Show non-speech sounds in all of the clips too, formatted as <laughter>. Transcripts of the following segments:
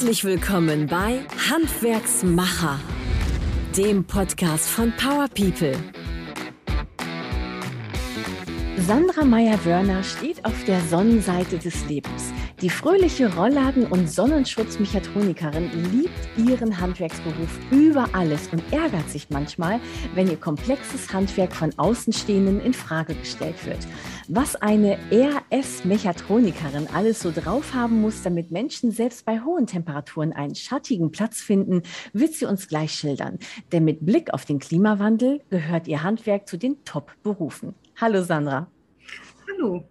Herzlich willkommen bei Handwerksmacher, dem Podcast von Power People. Sandra Meyer-Wörner steht auf der Sonnenseite des Lebens. Die fröhliche Rollladen- und Sonnenschutzmechatronikerin liebt ihren Handwerksberuf über alles und ärgert sich manchmal, wenn ihr komplexes Handwerk von Außenstehenden in Frage gestellt wird. Was eine RS-Mechatronikerin alles so drauf haben muss, damit Menschen selbst bei hohen Temperaturen einen schattigen Platz finden, wird sie uns gleich schildern. Denn mit Blick auf den Klimawandel gehört ihr Handwerk zu den Top-Berufen. Hallo Sandra. Hallo.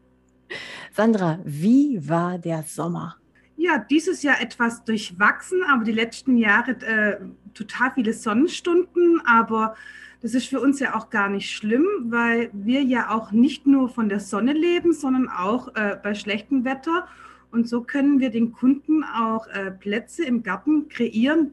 Sandra, wie war der Sommer? Ja, dieses Jahr etwas durchwachsen, aber die letzten Jahre äh, total viele Sonnenstunden. Aber das ist für uns ja auch gar nicht schlimm, weil wir ja auch nicht nur von der Sonne leben, sondern auch äh, bei schlechtem Wetter. Und so können wir den Kunden auch äh, Plätze im Garten kreieren,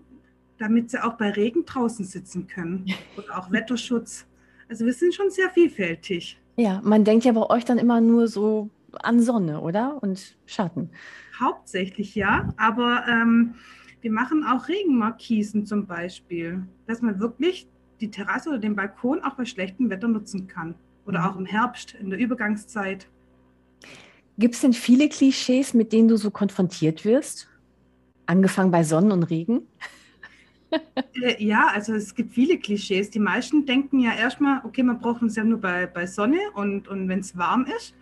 damit sie auch bei Regen draußen sitzen können. <laughs> Und auch Wetterschutz. Also wir sind schon sehr vielfältig. Ja, man denkt ja bei euch dann immer nur so an Sonne, oder? Und Schatten. Hauptsächlich ja, aber ähm, wir machen auch Regenmarkisen zum Beispiel, dass man wirklich die Terrasse oder den Balkon auch bei schlechtem Wetter nutzen kann. Oder mhm. auch im Herbst, in der Übergangszeit. Gibt es denn viele Klischees, mit denen du so konfrontiert wirst? Angefangen bei Sonnen und Regen? <laughs> Äh, ja, also es gibt viele Klischees. Die meisten denken ja erstmal, okay, man braucht uns ja nur bei, bei Sonne und, und wenn es warm ist.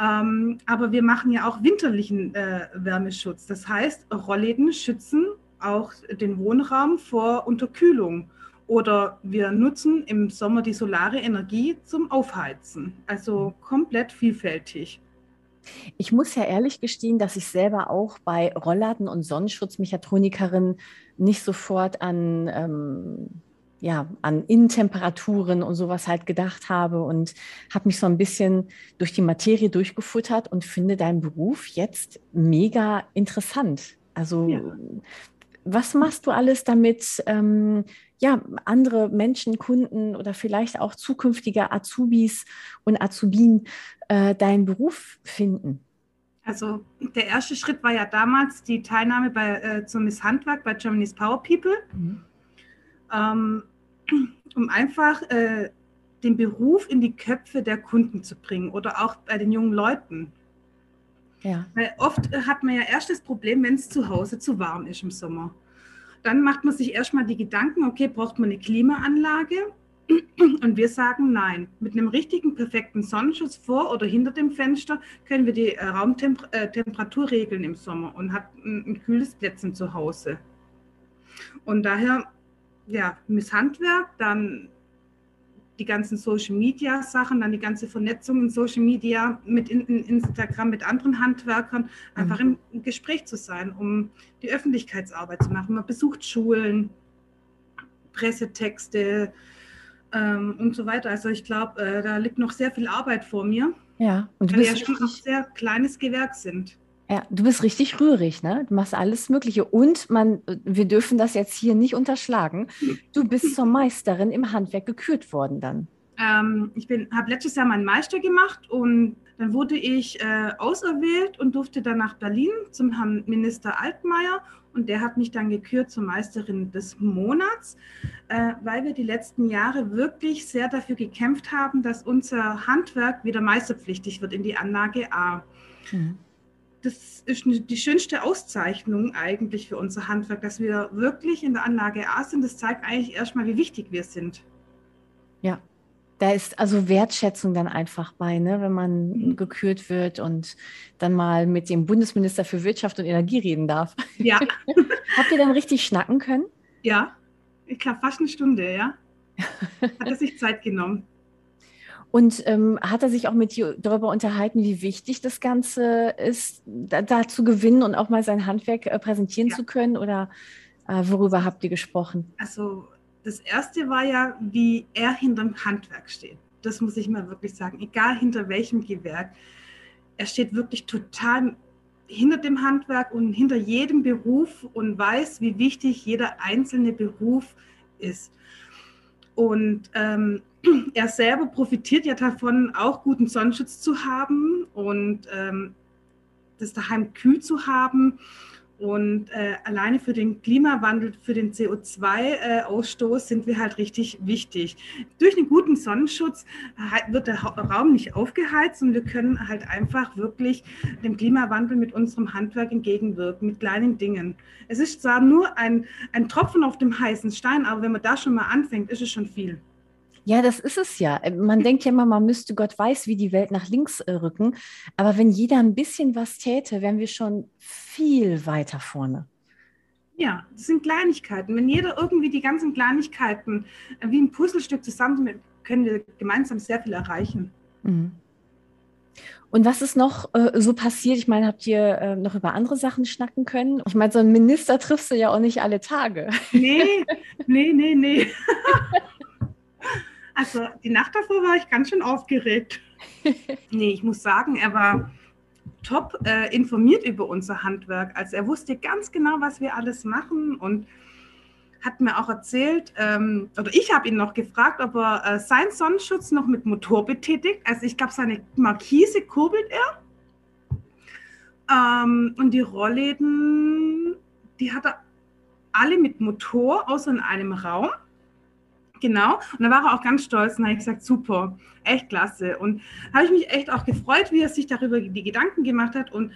Ähm, aber wir machen ja auch winterlichen äh, Wärmeschutz. Das heißt, Rollläden schützen auch den Wohnraum vor Unterkühlung. Oder wir nutzen im Sommer die solare Energie zum Aufheizen. Also komplett vielfältig. Ich muss ja ehrlich gestehen, dass ich selber auch bei Rollladen und Sonnenschutzmechatronikerin nicht sofort an ähm, ja, an Innentemperaturen und sowas halt gedacht habe und habe mich so ein bisschen durch die Materie durchgefuttert und finde deinen Beruf jetzt mega interessant. Also ja. was machst du alles damit, ähm, ja, andere Menschen, Kunden oder vielleicht auch zukünftige Azubis und Azubien äh, deinen Beruf finden? Also der erste Schritt war ja damals die Teilnahme bei, äh, zum Miss Handwerk bei Germany's Power People. Mhm ähm, um einfach äh, den Beruf in die Köpfe der Kunden zu bringen oder auch bei den jungen Leuten. Ja. Weil oft hat man ja erst das Problem, wenn es zu Hause zu warm ist im Sommer. Dann macht man sich erstmal die Gedanken, okay, braucht man eine Klimaanlage? <clears throat> Und wir sagen nein. Mit einem richtigen, perfekten Sonnenschutz vor oder hinter dem Fenster können wir die äh, Raumtemperatur äh, regeln im Sommer und hat ein, ein kühles Plätzchen zu Hause. Und daher ja, Misshandwerk, dann die ganzen Social Media Sachen, dann die ganze Vernetzung in Social Media mit in, in Instagram mit anderen Handwerkern, einfach mhm. im Gespräch zu sein, um die Öffentlichkeitsarbeit zu machen. Man besucht Schulen, Pressetexte ähm, und so weiter. Also ich glaube, äh, da liegt noch sehr viel Arbeit vor mir. Ja, und du weil wir ja schon ein sehr kleines Gewerk sind. Ja, du bist richtig rührig, ne? Du machst alles Mögliche. Und man, wir dürfen das jetzt hier nicht unterschlagen. Du bist zur Meisterin im Handwerk gekürt worden dann. Ähm, ich habe letztes Jahr meinen Meister gemacht und dann wurde ich äh, auserwählt und durfte dann nach Berlin zum Herrn Minister Altmaier und der hat mich dann gekürt zur Meisterin des Monats, äh, weil wir die letzten Jahre wirklich sehr dafür gekämpft haben, dass unser Handwerk wieder meisterpflichtig wird in die Anlage A. Mhm das ist die schönste Auszeichnung eigentlich für unser Handwerk, dass wir wirklich in der Anlage A sind. Das zeigt eigentlich erstmal, wie wichtig wir sind. Ja, da ist also Wertschätzung dann einfach bei, ne? wenn man mhm. gekürt wird und dann mal mit dem Bundesminister für Wirtschaft und Energie reden darf. Ja. <laughs> Habt ihr dann richtig schnacken können? Ja, ich glaube fast eine Stunde, ja. <laughs> Hat er sich Zeit genommen. Und ähm, hat er sich auch mit dir darüber unterhalten, wie wichtig das Ganze ist, da, da zu gewinnen und auch mal sein Handwerk äh, präsentieren ja. zu können? Oder äh, worüber habt ihr gesprochen? Also das Erste war ja, wie er hinter dem Handwerk steht. Das muss ich mal wirklich sagen. Egal hinter welchem Gewerk. Er steht wirklich total hinter dem Handwerk und hinter jedem Beruf und weiß, wie wichtig jeder einzelne Beruf ist. Und ähm, er selber profitiert ja davon, auch guten Sonnenschutz zu haben und ähm, das daheim kühl zu haben. Und äh, alleine für den Klimawandel, für den CO2-Ausstoß äh, sind wir halt richtig wichtig. Durch einen guten Sonnenschutz wird der Raum nicht aufgeheizt und wir können halt einfach wirklich dem Klimawandel mit unserem Handwerk entgegenwirken, mit kleinen Dingen. Es ist zwar nur ein, ein Tropfen auf dem heißen Stein, aber wenn man da schon mal anfängt, ist es schon viel. Ja, das ist es ja. Äh, man denkt ja immer, man müsste Gott weiß, wie die Welt nach links äh, rücken. Aber wenn jeder ein bisschen was täte, wären wir schon viel weiter vorne. Ja, das sind Kleinigkeiten. Wenn jeder irgendwie die ganzen Kleinigkeiten äh, wie ein Puzzlestück zusammen, können wir gemeinsam sehr viel erreichen. Mhm. Und was ist noch äh, so passiert? Ich meine, habt ihr äh, noch über andere Sachen schnacken können? Ich meine, so einen Minister triffst du ja auch nicht alle Tage. Nee, nee, nee, nee. <laughs> <laughs> Also die Nacht davor war ich ganz schön aufgeregt. <laughs> nee, ich muss sagen, er war top äh, informiert über unser Handwerk. Also er wusste ganz genau, was wir alles machen und hat mir auch erzählt, ähm, oder ich habe ihn noch gefragt, ob er äh, seinen Sonnenschutz noch mit Motor betätigt. Also ich glaube, seine Markise kurbelt er. Ähm, und die Rollläden, die hat er alle mit Motor, außer in einem Raum. Genau. Und da war er auch ganz stolz und habe ich gesagt, super, echt klasse. Und habe ich mich echt auch gefreut, wie er sich darüber die Gedanken gemacht hat und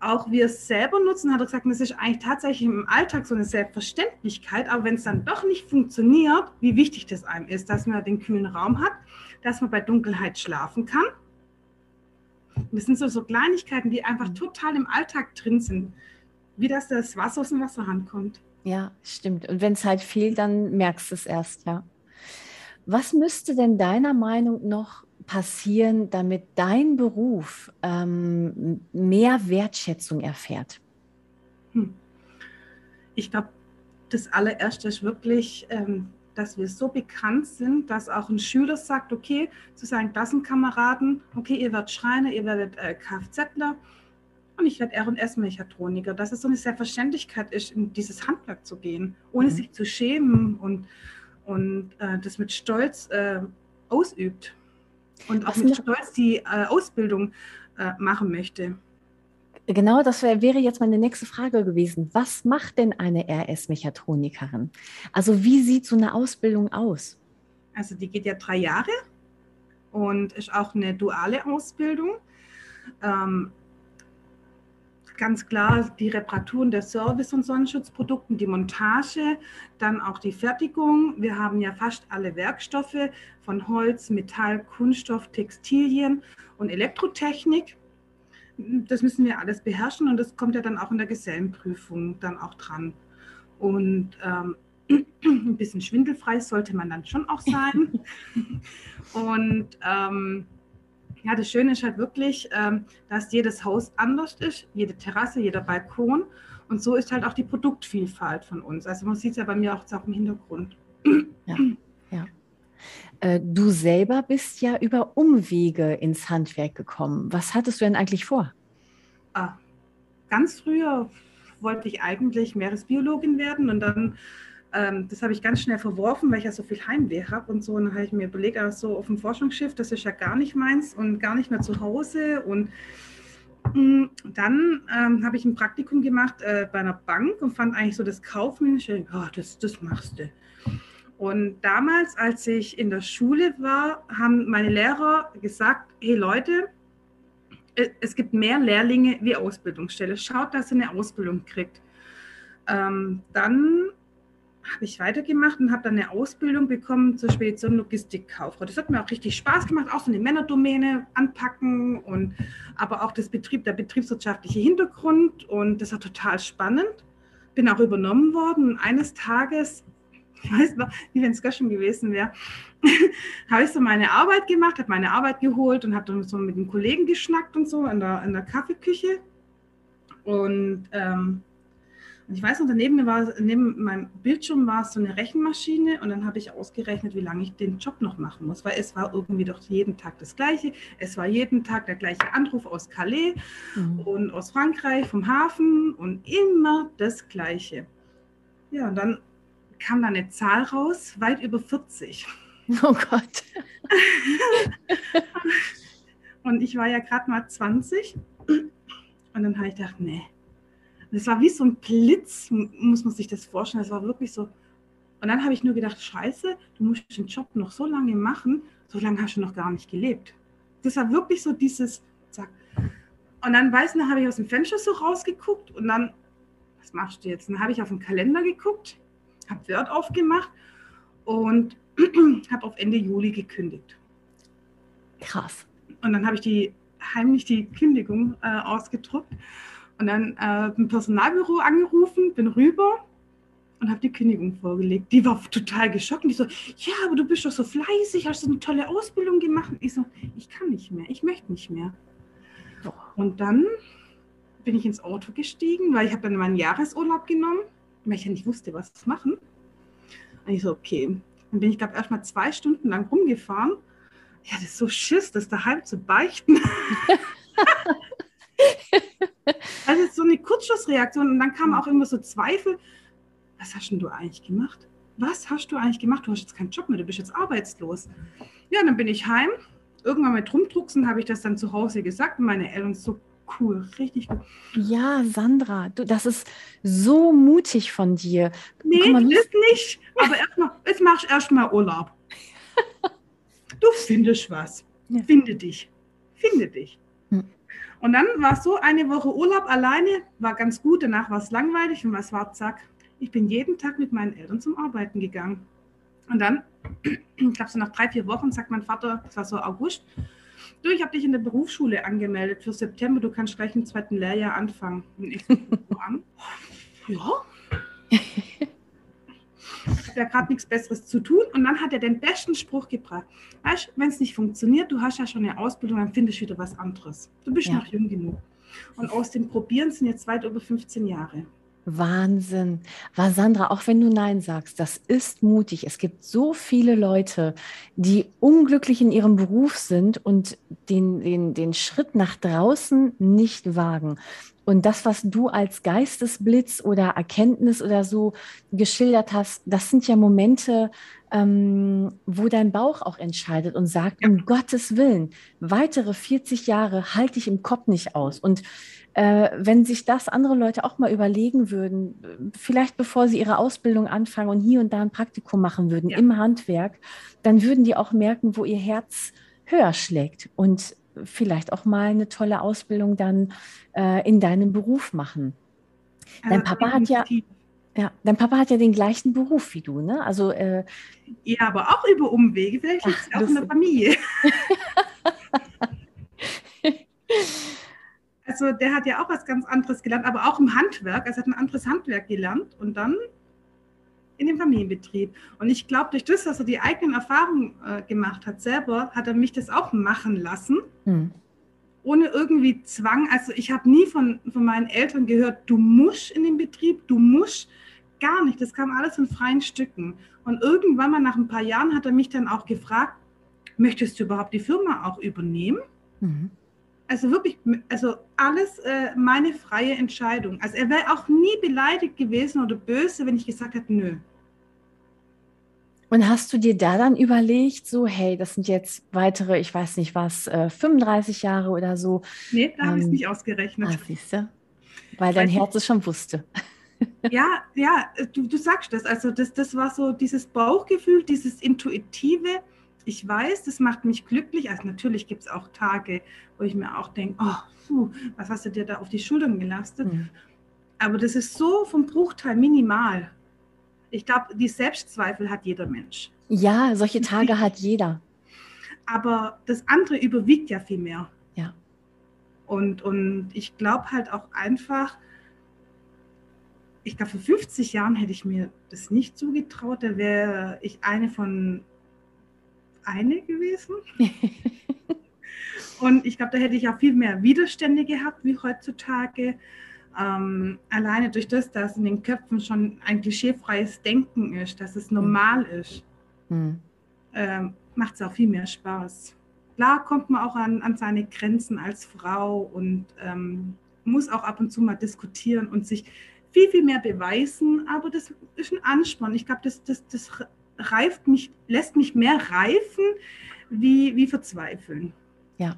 auch wie er es selber nutzen, hat er gesagt, das ist eigentlich tatsächlich im Alltag so eine Selbstverständlichkeit, aber wenn es dann doch nicht funktioniert, wie wichtig das einem ist, dass man den kühlen Raum hat, dass man bei Dunkelheit schlafen kann. Das sind so, so Kleinigkeiten, die einfach mhm. total im Alltag drin sind, wie dass das Wasser aus dem Wasserhahn kommt. Ja, stimmt. Und wenn es halt fehlt, dann merkst du es erst, ja. Was müsste denn deiner Meinung noch passieren, damit dein Beruf ähm, mehr Wertschätzung erfährt? Hm. Ich glaube, das allererste ist wirklich, ähm, dass wir so bekannt sind, dass auch ein Schüler sagt, okay, zu seinen Klassenkameraden, okay, ihr werdet Schreiner, ihr werdet äh, Kfzler und ich werde R&S-Mechatroniker, dass es so eine Selbstverständlichkeit ist, in dieses Handwerk zu gehen, ohne mhm. sich zu schämen und und äh, das mit Stolz äh, ausübt und auch Was mit Stolz die äh, Ausbildung äh, machen möchte. Genau, das wär, wäre jetzt meine nächste Frage gewesen. Was macht denn eine RS-Mechatronikerin? Also wie sieht so eine Ausbildung aus? Also die geht ja drei Jahre und ist auch eine duale Ausbildung. Ähm, ganz klar die Reparaturen der Service- und Sonnenschutzprodukten, die Montage, dann auch die Fertigung. Wir haben ja fast alle Werkstoffe von Holz, Metall, Kunststoff, Textilien und Elektrotechnik. Das müssen wir alles beherrschen und das kommt ja dann auch in der Gesellenprüfung dann auch dran. Und ähm, <clears throat> ein bisschen schwindelfrei sollte man dann schon auch sein. <laughs> und ähm, ja, das Schöne ist halt wirklich, ähm, dass jedes Haus anders ist, jede Terrasse, jeder Balkon. Und so ist halt auch die Produktvielfalt von uns. Also man sieht es ja bei mir auch, auch im Hintergrund. Ja, ja. Äh, du selber bist ja über Umwege ins Handwerk gekommen. Was hattest du denn eigentlich vor? Ah, ganz früher wollte ich eigentlich Meeresbiologin werden und dann ähm, das habe ich ganz schnell verworfen, weil ich ja so viel Heimweh habe und so. Und dann habe ich mir überlegt, aber so auf dem Forschungsschiff, das ist ja gar nicht meins und gar nicht mehr zu Hause. Und mh, mm, dann ähm, habe ich ein Praktikum gemacht äh, bei einer Bank und fand eigentlich so das Kaufmännische, oh, das, das machst du. Und damals, als ich in der Schule war, haben meine Lehrer gesagt, hey Leute, es gibt mehr Lehrlinge wie Ausbildungsstelle. Schaut, dass ihr eine Ausbildung kriegt. Ähm, dann habe ich weitergemacht und habe dann eine Ausbildung bekommen zur Spedition Logistikkauffrau. Das hat mir auch richtig Spaß gemacht, auch so eine Männerdomäne anpacken und aber auch das Betrieb, der betriebswirtschaftliche Hintergrund und das war total spannend. Bin auch übernommen worden und eines Tages, ich weiß noch, wie wenn es gestern gewesen wäre, <laughs> habe ich so meine Arbeit gemacht, habe meine Arbeit geholt und habe dann so mit den Kollegen geschnackt und so in der, in der Kaffeeküche und ähm, und ich weiß noch, daneben mir war, neben meinem Bildschirm war so eine Rechenmaschine und dann habe ich ausgerechnet, wie lange ich den Job noch machen muss, weil es war irgendwie doch jeden Tag das Gleiche. Es war jeden Tag der gleiche Anruf aus Calais mhm. und aus Frankreich vom Hafen und immer das Gleiche. Ja, und dann kam da eine Zahl raus, weit über 40. <laughs> Oh Gott. <laughs> und ich war ja gerade mal 20 und dann habe ich gedacht, nee, Das war wie so ein Blitz, muss man sich das vorstellen. Das war wirklich so. Und dann habe ich nur gedacht, scheiße, du musst den Job noch so lange machen, so lange hast du noch gar nicht gelebt. Das war wirklich so dieses, zack. Und dann weiß ich, habe ich aus dem Fenster so rausgeguckt und dann, was machst du jetzt? Dann habe ich auf den Kalender geguckt, habe Word aufgemacht und <clears throat> habe auf Ende Juli gekündigt. Krass. Und dann habe ich die heimlich die Kündigung äh, ausgedruckt und dann äh, im Personalbüro angerufen, bin rüber und habe die Kündigung vorgelegt. Die war total geschockt. Und die so, ja, aber du bist doch so fleißig, hast so eine tolle Ausbildung gemacht. Und ich so, ich kann nicht mehr, ich möchte nicht mehr. Und dann bin ich ins Auto gestiegen, weil ich habe dann meinen Jahresurlaub genommen, weil ich ja nicht wusste, was zu machen. Und ich so, okay. Dann bin ich, glaube erst mal zwei Stunden lang rumgefahren. Ich hatte so Schiss, das daheim zu beichten. <laughs> <laughs> also so eine Kurzschlussreaktion. Und dann kamen auch immer so Zweifel. Was hast denn du eigentlich gemacht? Was hast du eigentlich gemacht? Du hast jetzt keinen Job mehr, du bist jetzt arbeitslos. Ja, dann bin ich heim. Irgendwann mit Rumdrucksen habe ich das dann zu Hause gesagt. Und meine Eltern so cool, richtig gut. Ja, Sandra, du, das ist so mutig von dir. Nee, mal, ist nicht. Aber erstmal, jetzt machst du erstmal Urlaub. <laughs> Du findest was. Ja. Finde dich. Finde dich. Hm. Und dann war so, eine Woche Urlaub alleine, war ganz gut, danach war es langweilig und was war, zack. Ich bin jeden Tag mit meinen Eltern zum Arbeiten gegangen. Und dann, <clears throat> ich glaube so nach drei, vier Wochen, sagt mein Vater, das war so August, du, ich habe dich in der Berufsschule angemeldet für September, du kannst gleich im zweiten Lehrjahr anfangen. Und ich so, <laughs> an. Ja. Habe ja gerade nichts Besseres zu tun. Und dann hat er den besten Spruch gebracht. Weißt wenn es nicht funktioniert, du hast ja schon eine Ausbildung, dann findest du wieder was anderes. Du bist ja. noch jung genug. Und aus dem Probieren sind jetzt weit über 15 Jahre. Wahnsinn. War Sandra, auch wenn du Nein sagst, das ist mutig. Es gibt so viele Leute, die unglücklich in ihrem Beruf sind und den, den, den Schritt nach draußen nicht wagen. Und das, was du als Geistesblitz oder Erkenntnis oder so geschildert hast, das sind ja Momente, ähm, wo dein Bauch auch entscheidet und sagt, um Gottes Willen, weitere 40 Jahre halte ich im Kopf nicht aus. Und äh, wenn sich das andere Leute auch mal überlegen würden, vielleicht bevor sie ihre Ausbildung anfangen und hier und da ein Praktikum machen würden ja. im Handwerk, dann würden die auch merken, wo ihr Herz höher schlägt und vielleicht auch mal eine tolle Ausbildung dann äh, in deinem Beruf machen. Dein Papa hat ja, ja, dein Papa hat ja den gleichen Beruf wie du, ne? Also äh, ja, aber auch über Umwege, vielleicht liegt es auch in der Familie. <laughs> also der hat ja auch was ganz anderes gelernt, aber auch im Handwerk. Also hat ein anderes Handwerk gelernt und dann in dem Familienbetrieb. Und ich glaube, durch das, dass er die eigenen Erfahrungen äh, gemacht hat selber, hat er mich das auch machen lassen. Hm. Ohne irgendwie Zwang. Also ich habe nie von, von meinen Eltern gehört, du musst in den Betrieb, du musst gar nicht. Das kam alles in freien Stücken. Und irgendwann mal nach ein paar Jahren hat er mich dann auch gefragt, möchtest du überhaupt die Firma auch übernehmen? Mhm. Also wirklich, also alles äh, meine freie Entscheidung. Also er wäre auch nie beleidigt gewesen oder böse, wenn ich gesagt hätte, nö. Und hast du dir da dann überlegt, so, hey, das sind jetzt weitere, ich weiß nicht was, äh, 35 Jahre oder so? Nee, da ähm, habe ich es nicht ausgerechnet. Ah, siehst du? Weil dein Herz es schon wusste. <laughs> Ja, ja, du, du sagst das. Also das, das war so dieses Bauchgefühl, dieses Intuitive ich weiß, das macht mich glücklich. Also natürlich gibt es auch Tage, wo ich mir auch denke, oh, puh, was hast du dir da auf die Schultern gelastet? Mhm. Aber das ist so vom Bruchteil minimal. Ich glaube, die Selbstzweifel hat jeder Mensch. Ja, solche Tage hat jeder. Aber das andere überwiegt ja viel mehr. Ja. Und, und ich glaube halt auch einfach, ich glaube, vor 50 Jahren hätte ich mir das nicht zugetraut. Da wäre ich eine von eine gewesen. Und ich glaube, da hätte ich auch viel mehr Widerstände gehabt wie heutzutage. Ähm, alleine durch das, dass in den Köpfen schon ein klischeefreies Denken ist, dass es normal ist, mhm. ähm, macht es auch viel mehr Spaß. Klar kommt man auch an, an seine Grenzen als Frau und ähm, muss auch ab und zu mal diskutieren und sich viel, viel mehr beweisen, aber das ist ein Ansporn. Ich glaube, das, das, das reift mich, lässt mich mehr reifen wie, wie verzweifeln. Ja.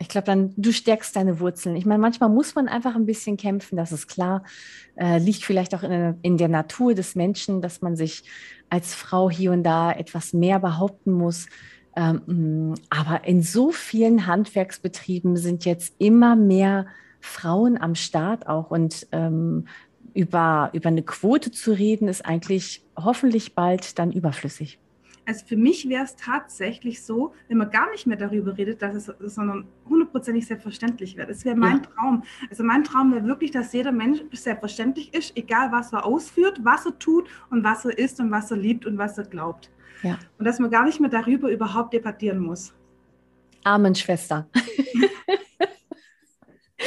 Ich glaube, dann du stärkst deine Wurzeln. Ich meine, manchmal muss man einfach ein bisschen kämpfen, das ist klar. Äh, liegt vielleicht auch in, in, der Natur des Menschen, dass man sich als Frau hier und da etwas mehr behaupten muss. Ähm, aber in so vielen Handwerksbetrieben sind jetzt immer mehr Frauen am Start auch und ähm, über, über eine Quote zu reden, ist eigentlich hoffentlich bald dann überflüssig. Also für mich wäre es tatsächlich so, wenn man gar nicht mehr darüber redet, dass es sondern hundertprozentig selbstverständlich wird. Das wäre mein ja. Traum. Also mein Traum wäre wirklich, dass jeder Mensch selbstverständlich ist, egal was er ausführt, was er tut und was er ist und was er liebt und was er glaubt. Ja. Und dass man gar nicht mehr darüber überhaupt debattieren muss. Amen, Schwester. <laughs>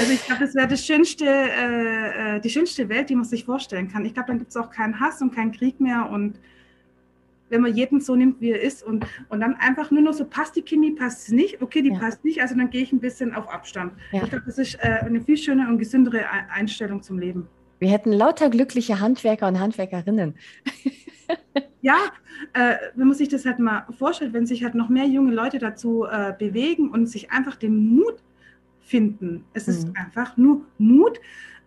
Also ich glaube, das wäre das schönste, äh, äh, die schönste Welt, die man sich vorstellen kann. Ich glaube, dann gibt es auch keinen Hass und keinen Krieg mehr und wenn man jeden so nimmt, wie er ist und, und dann einfach nur noch so, passt die Chemie, passt es nicht, okay, die ja. passt nicht, also dann gehe ich ein bisschen auf Abstand. Ja. Ich glaube, das ist äh, eine viel schönere und gesündere Einstellung zum Leben. Wir hätten lauter glückliche Handwerker und Handwerkerinnen. <laughs> ja, äh, wenn man sich das halt mal vorstellt, wenn sich halt noch mehr junge Leute dazu äh, bewegen und sich einfach den Mut finden. Es mhm. ist einfach nur Mut,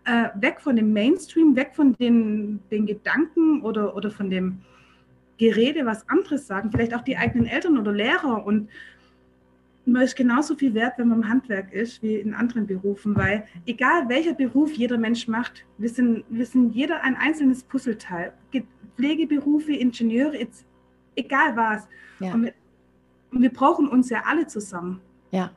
äh, weg von dem Mainstream, weg von den, den Gedanken oder, oder von dem Gerede, was anderes sagen, vielleicht auch die eigenen Eltern oder Lehrer. Und man ist genauso viel wert, wenn man im Handwerk ist, wie in anderen Berufen, weil egal welcher Beruf jeder Mensch macht, wir sind, wir sind jeder ein einzelnes Puzzleteil. Pflegeberufe, Ingenieure, egal was. Ja. Und, wir, und wir brauchen uns ja alle zusammen. Ja.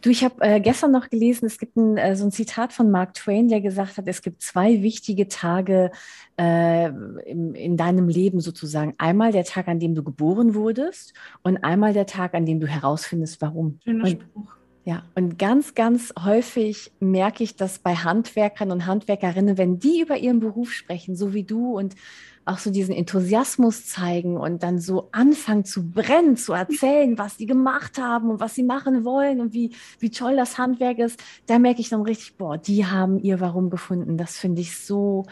Du, ich habe äh, gestern noch gelesen, es gibt ein, äh, so ein Zitat von Mark Twain, der gesagt hat, es gibt zwei wichtige Tage äh, in, in deinem Leben sozusagen. Einmal der Tag, an dem du geboren wurdest und einmal der Tag, an dem du herausfindest, warum. Schöner und, Spruch. Ja, und ganz, ganz häufig merke ich das bei Handwerkern und Handwerkerinnen, wenn die über ihren Beruf sprechen, so wie du und auch so diesen Enthusiasmus zeigen und dann so anfangen zu brennen, zu erzählen, was sie gemacht haben und was sie machen wollen und wie, wie toll das Handwerk ist, da merke ich dann richtig, boah, die haben ihr Warum gefunden. Das finde ich so.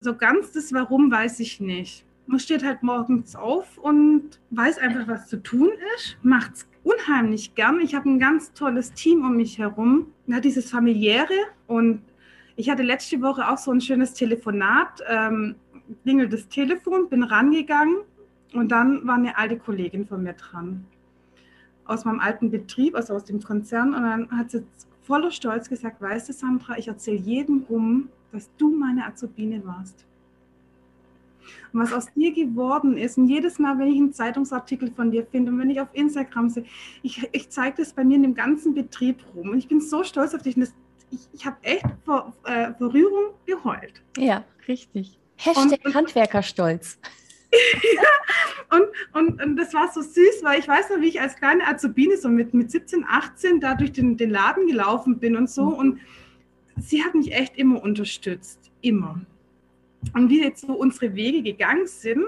So ganz das Warum weiß ich nicht. Man steht halt morgens auf und weiß einfach, was zu tun ist, macht es unheimlich gern. Ich habe ein ganz tolles Team um mich herum. Ja, dieses familiäre und ich hatte letzte Woche auch so ein schönes Telefonat. Ähm, klingelt das Telefon, bin rangegangen und dann war eine alte Kollegin von mir dran. Aus meinem alten Betrieb, also aus dem Konzern. Und dann hat sie voller Stolz gesagt, weißt du, Sandra, ich erzähle jedem rum, dass du meine Azubine warst. Und was aus dir geworden ist, und jedes Mal, wenn ich einen Zeitungsartikel von dir finde und wenn ich auf Instagram sehe, ich, ich zeige das bei mir in dem ganzen Betrieb rum. Und ich bin so stolz auf dich. Und das, ich, ich habe echt vor, äh, vor Rührung geheult. Ja, richtig. Hashtag und, Handwerkerstolz. <laughs> ja, und, und, und, das war so süß, weil ich weiß noch, wie ich als kleine Azubine so mit, mit 17, 18 da durch den, den Laden gelaufen bin und so. Mhm. Und sie hat mich echt immer unterstützt. Immer. Und wie jetzt so unsere Wege gegangen sind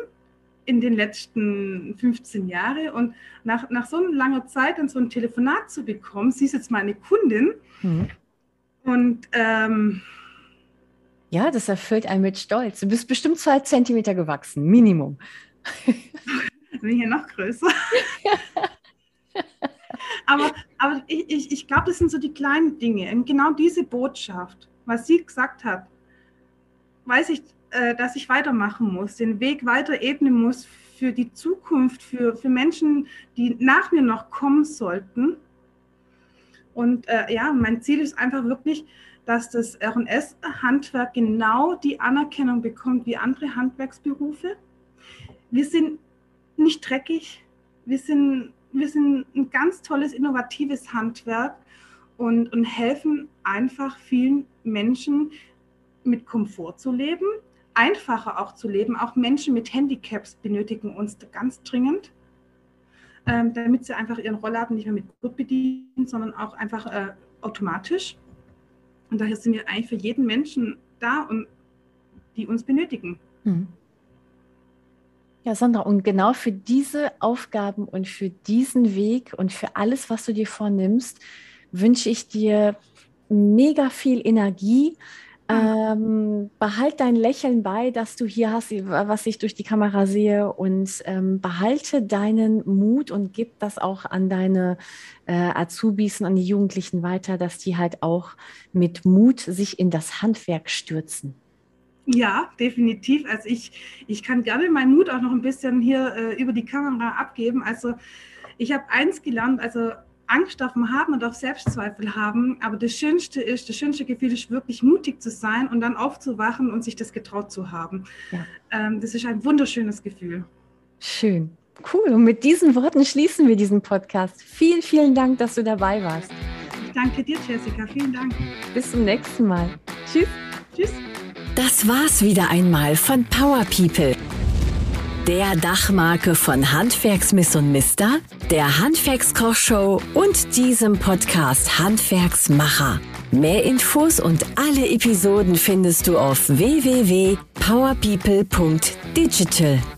in den letzten 15 Jahren und nach, nach so langer Zeit dann so ein Telefonat zu bekommen, sie ist jetzt meine Kundin. Mhm. Und ähm, ja, das erfüllt einen mit Stolz. Du bist bestimmt zwei Zentimeter gewachsen, Minimum. <laughs> Bin hier noch größer. <laughs> aber aber ich, ich, ich glaube, das sind so die kleinen Dinge. Und genau diese Botschaft, was sie gesagt hat, weiß ich, äh, dass ich weitermachen muss, den Weg weiter ebnen muss für die Zukunft, für, für Menschen, die nach mir noch kommen sollten. Und äh, ja, mein Ziel ist einfach wirklich, dass das RS-Handwerk genau die Anerkennung bekommt wie andere Handwerksberufe. Wir sind nicht dreckig, wir sind, wir sind ein ganz tolles, innovatives Handwerk und, und helfen einfach vielen Menschen mit Komfort zu leben, einfacher auch zu leben. Auch Menschen mit Handicaps benötigen uns ganz dringend, ähm, damit sie einfach ihren Rollladen nicht mehr mit Gurt bedienen, sondern auch einfach äh, automatisch. Und daher sind wir eigentlich für jeden Menschen da und die uns benötigen. Hm. Ja, Sandra, und genau für diese Aufgaben und für diesen Weg und für alles, was du dir vornimmst, wünsche ich dir mega viel Energie, Ähm, behalt dein Lächeln bei, dass du hier hast, was ich durch die Kamera sehe und ähm, behalte deinen Mut und gib das auch an deine äh, Azubis und an die Jugendlichen weiter, dass die halt auch mit Mut sich in das Handwerk stürzen. Ja, definitiv. Also ich, ich kann gerne meinen Mut auch noch ein bisschen hier äh, über die Kamera abgeben. Also ich habe eins gelernt, also Angst darf man haben und auch Selbstzweifel haben, aber das Schönste ist, das schönste Gefühl ist wirklich mutig zu sein und dann aufzuwachen und sich das getraut zu haben. Ja. Ähm, das ist ein wunderschönes Gefühl. Schön. Cool. Und mit diesen Worten schließen wir diesen Podcast. Vielen, vielen Dank, dass du dabei warst. Ich danke dir, Jessica. Vielen Dank. Bis zum nächsten Mal. Tschüss. Tschüss. Das war's wieder einmal von Power People der Dachmarke von Handwerksmiss und Mister, der Handwerkskochshow und diesem Podcast Handwerksmacher. Mehr Infos und alle Episoden findest du auf www.powerpeople.digital.